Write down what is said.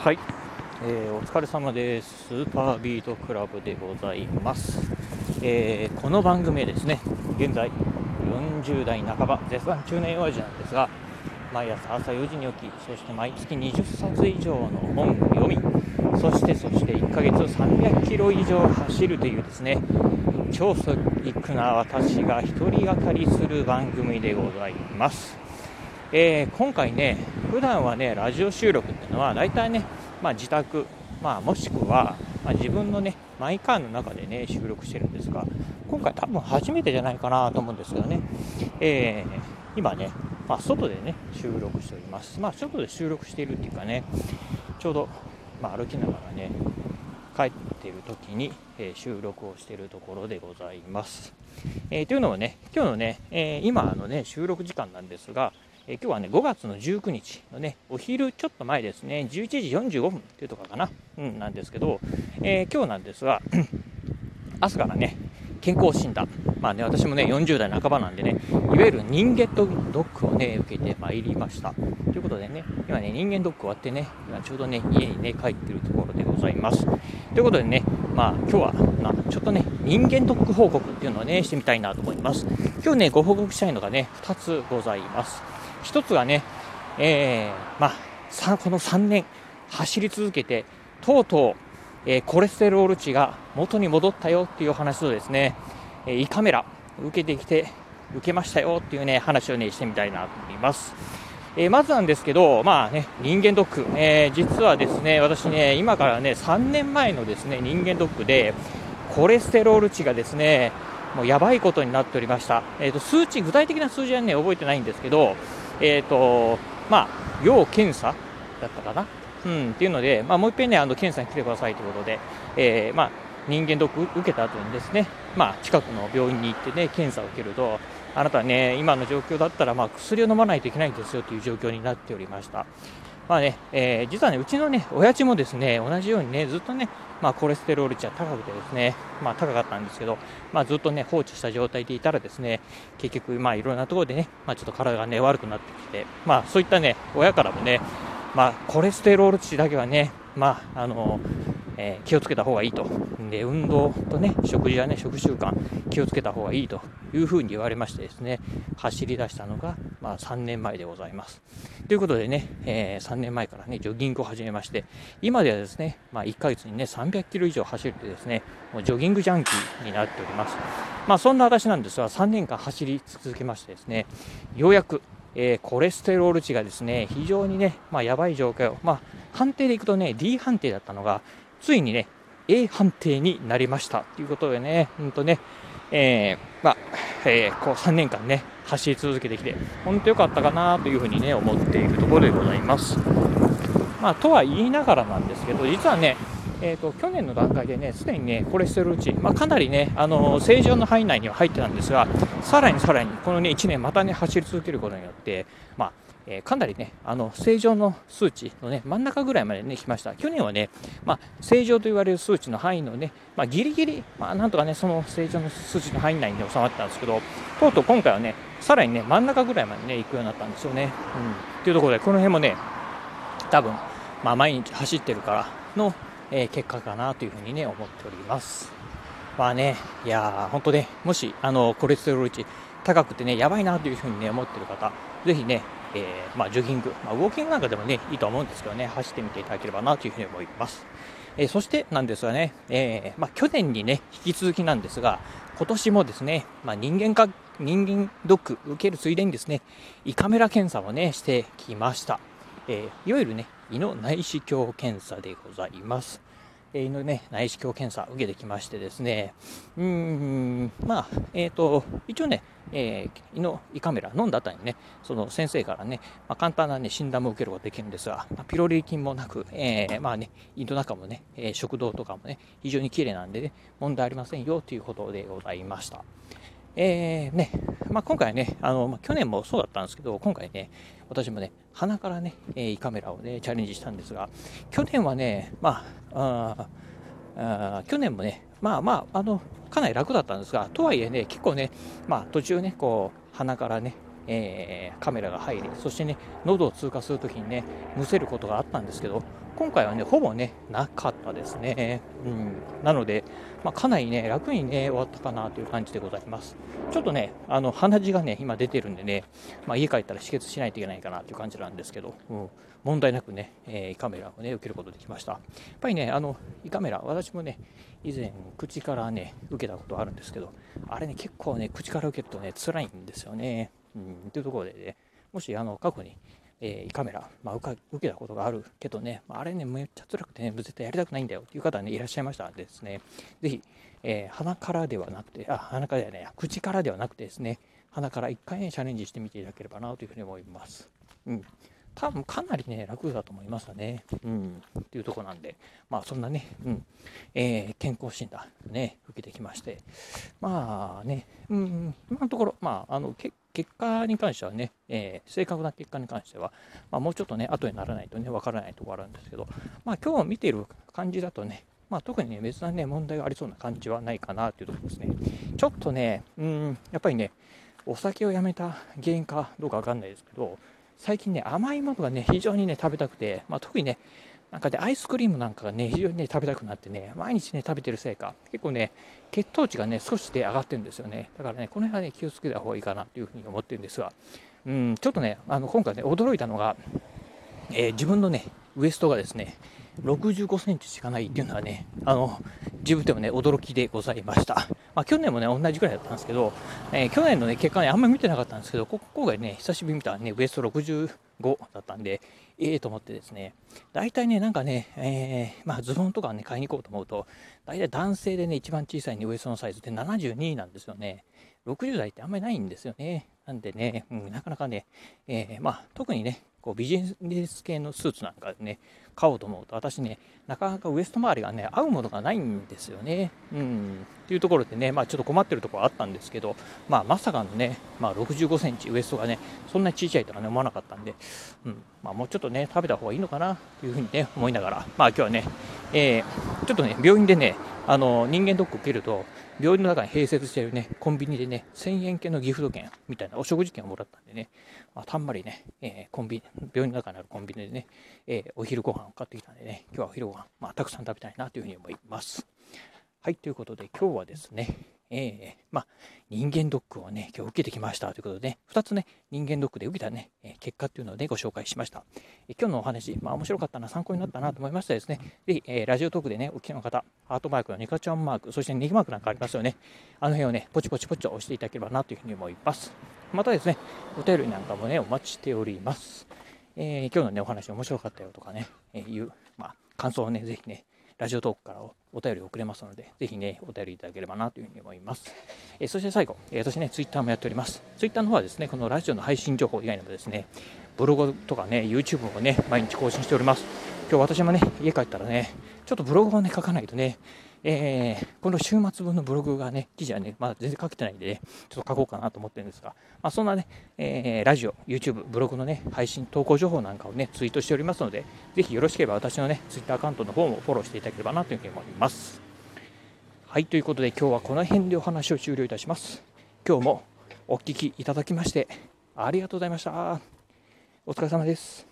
はい、えー、お疲れ様です。スーパービートクラブでございます。えー、この番組ですね、現在40代半ば、絶賛中年親父なんですが、毎朝朝4時に起き、そして毎月20冊以上の本を読み、そしてそして1ヶ月300キロ以上走るというですね、超ストイックな私が一人語りする番組でございます。えー、今回ね、普段はね、ラジオ収録っていうのは、大体ね、まあ、自宅、まあ、もしくは、まあ、自分のね、マイカーの中でね、収録してるんですが、今回多分初めてじゃないかなと思うんですけどね、えー、今ね、まあ、外でね、収録しております。まあ、外で収録しているっていうかね、ちょうど、まあ、歩きながらね、帰っている時に、えー、収録をしているところでございます。えー、というのはね、今日のね、え今のね、収録時間なんですが、え今日はね、5月の19日のね、お昼ちょっと前ですね、11時45分っていうとこかな、うん、なんですけど、えー、今日なんですが、朝からね、健康診断、まあね、私もね、40代半ばなんでね、いわゆる人間ドックをね、受けてまいりました。ということでね、今ね、人間ドック終わってね、今ちょうどね、家にね、帰ってるところでございます。ということでね、まあ今日は、まあ、ちょっとね、人間ドック報告っていうのをね、してみたいなと思います。今日ね、ご報告したいのがね、2つございます。1つはね、えー、まあ、この3年走り続けて、とうとう、えー、コレステロール値が元に戻ったよっていう話とですね、えー、胃カメラ受けてきて、受けましたよっていうね、話をね、してみたいなと思います。えー、まずなんですけど、まあね、人間ドック、えー、実はですね、私ね、今からね、3年前のですね、人間ドックで、コレステロール値がですね、もうやばいことになっておりました。えっ、ー、と、数値、具体的な数字はね、覚えてないんですけど、えっ、ー、と、まあ、要検査だったかな？うん、っていうので、まあ、もう一遍ね、あの、検査に来てくださいということで、えー、まあ、人間ドック受けた後にですね、まあ、近くの病院に行ってね、検査を受けると、あなたね、今の状況だったら、まあ、薬を飲まないといけないんですよという状況になっておりました。まあね、えー、実はね、うちのね、親父もですね、同じようにね、ずっとね、まあ、コレステロール値は高くてですね、まあ、高かったんですけど、まあ、ずっとね、放置した状態でいたらですね、結局、まあ、いろんなところでね、まあ、ちょっと体がね、悪くなってきて、まあ、そういったね、親からもね、まあ、コレステロール値だけはね、まあ、あのえー、気をつけた方がいいと。で、運動とね、食事やね、食習慣、気をつけた方がいいというふうに言われましてですね、走り出したのが、まあ、3年前でございます。ということでね、えー、3年前からね、ジョギングを始めまして、今ではですね、まあ、1ヶ月にね、300キロ以上走ってですね、もうジョギングジャンキーになっております。まあ、そんな私なんですが、3年間走り続けましてですね、ようやく、えー、コレステロール値がですね、非常にね、まあ、やばい状況、まあ、判定でいくとね、D 判定だったのが、ついにね、A 判定になりました。ということでね、ほんとね、えー、まあ、えー、こう3年間ね、走り続けてきて、本当良かったかなというふうにね、思っているところでございます。まあ、とは言いながらなんですけど、実はね、えーと、去年の段階でね、すでにね、コレステロール値、まあ、かなりね、あの正常の範囲内には入ってたんですが、さらにさらに、このね、1年またね、走り続けることによって、まあ、えー、かなりね、あの正常の数値のね、真ん中ぐらいまでね、来ました。去年はね、まあ、正常と言われる数値の範囲のね、まあ、ギリギリ、まあ、なんとかね、その正常の数値の範囲内に収まったんですけど、とうとう今回はね、さらにね、真ん中ぐらいまでね、行くようになったんですよね。うん。っていうところで、この辺もね、多分、まあ、毎日走ってるからの、えー、結果かなというふうにね、思っております。まあね、いやー、本当ね、もし、あの、コレステロール値高くてね、やばいなというふうにね、思ってる方、ぜひね、えー、まあ、ジョギング、まあ、ウォーキングなんかでもね、いいと思うんですけどね、走ってみていただければなというふうに思います。えー、そしてなんですがね、えー、まあ、去年にね、引き続きなんですが、今年もですね、まあ、人間か、人間ドック受けるついでにですね、胃カメラ検査をね、してきました。えいわゆるね、胃の内視鏡検査でございます。胃のね、内視鏡検査受けてきましてですね、うん、まあ、えっ、ー、と、一応ね、えー、胃の胃カメラ飲んだ後にね、その先生からね、まあ、簡単なね、診断も受けることができるんですが、まあ、ピロリ菌もなく、えー、まあね、胃の中もね、えー、食道とかもね、非常に綺麗なんでね、問題ありませんよということでございました。えー、ね、まあ、今回ね、あの、まあ、去年もそうだったんですけど、今回ね、私もね、鼻からね、え胃カメラをね、チャレンジしたんですが、去年はね、まあ、あ去年もね、まあまあ、あの、かなり楽だったんですが、とはいえね、結構ね、まあ途中ね、こう、鼻からね、えー、カメラが入り、そしてね、喉を通過するときにね、むせることがあったんですけど、今回はね、ほぼね、なかったですね。うん、なので、まあ、かなりね、楽にね、終わったかなという感じでございます。ちょっとね、あの鼻血がね、今出てるんでね、まあ、家帰ったら止血しないといけないかなという感じなんですけど、うん、問題なくね、えー、胃カメラをね、受けることできました。やっぱりね、あの胃カメラ、私もね、以前、口からね、受けたことあるんですけど、あれね、結構ね、口から受けるとね、辛いんですよね。うん、というところでね、もしあの過去に、えー、カメラ、まあ、受けたことがあるけどね、まあ、れね、めっちゃ辛くてね、絶対やりたくないんだよっていう方ね、いらっしゃいましたらですね、ぜひ、えー、鼻からではなくて、あ、鼻からではない、口からではなくてですね、鼻から1回ね、チャレンジしてみていただければなというふうに思います。うん。多分かなりね、楽だと思いますね。うん。っていうとこなんで、まあそんなね、うん。えー、健康診断ね、受けてきまして、まあね、うん、今のところ、まあ、あの、結結果に関してはね、えー、正確な結果に関しては、まあ、もうちょっとね、後にならないとね、わからないところあるんですけど、まあ、今日見ている感じだとね、まあ、特にね、別なね、問題がありそうな感じはないかなというところですね。ちょっとね、うん、やっぱりね、お酒をやめた原因かどうかわかんないですけど、最近ね、甘いものがね、非常にね、食べたくて、まあ、特にね、なんかで、アイスクリームなんかがね、非常にね、食べたくなってね、毎日ね、食べてるせいか、結構ね、血糖値がね、少しで上がってるんですよね。だからね、この辺はね、気をつけた方がいいかなというふうに思ってるんですが、うん、ちょっとね、あの今回ね、驚いたのが、えー、自分のね、ウエストがですね、65センチしかないっていうのはね、あの、自分でもね、驚きでございました。まあ、去年もね、同じぐらいだったんですけど、えー、去年のね、結果ね、あんまり見てなかったんですけど、今回ね、久しぶりに見たらね、ウエスト65だったんで、ええー、と思ってですね、大体ね、なんかね、えー、まあ、ズボンとかね、買いに行こうと思うと、大体男性でね、一番小さい、ね、ウエストのサイズって72なんですよね。60代ってあんまりないんですよね。なんでね、うん、なかなかね、えー、まあ、特にね、こうビジネス系のスーツなんかね、買おうと思うと、私ね、なかなかウエスト周りがね、合うものがないんですよね。うん。っていうところでね、まあちょっと困ってるところあったんですけど、まあまさかのね、まあ65センチウエストがね、そんなに小さいとかね、思わなかったんで、うん。まあもうちょっとね、食べた方がいいのかなというふうにね、思いながら、まあ今日はね、えー、ちょっとね、病院でね、あの、人間ドック受けると、病院の中に併設しているね、コンビニでね、1000円系のギフト券みたいなお食事券をもらったんでね、まあ、たんまりね、えー、コンビニ、病院の中にあるコンビニでね、えー、お昼ご飯を買ってきたんでね、今日はお昼ご飯、まあ、たくさん食べたいなというふうに思います。はい、ということで今日はですね、えー、まあ、人間ドックをね、今日受けてきましたということで、ね、2つね、人間ドックで受けたね、え結果っていうのでご紹介しました。え今日のお話、まあ面白かったな、参考になったなと思いましたですね、ぜひ、えー、ラジオトークでね、お聞きの方、ハートマークのニカちゃんマーク、そしてネギマークなんかありますよね。あの辺をね、ポチポチポチと押していただければなというふうに思います。またですね、お便りなんかもね、お待ちしております。え、今日のね、お話面白かったよとかね、え、いう、まあ、感想をね、ぜひね、ラジオトークからお便り送れますので、ぜひね、お便りいただければなというふうに思います。えー、そして最後、えー、私ね、ツイッターもやっております。ツイッターの方はですね、このラジオの配信情報以外にもですね、ブログとかね、YouTube もね、毎日更新しております。今日私もね、家帰ったらね、ちょっとブログをね、書かないとね、えー、この週末分のブログがね、記事はね、まだ全然書けてないんで、ね、ちょっと書こうかなと思ってるんですが、まあ、そんなね、えー、ラジオ、YouTube、ブログのね、配信、投稿情報なんかをね、ツイートしておりますので、ぜひよろしければ私のね、Twitter アカウントの方もフォローしていただければなというふうに思います。はい、ということで今日はこの辺でお話を終了いたします。今日もお聴きいただきまして、ありがとうございました。お疲れ様です。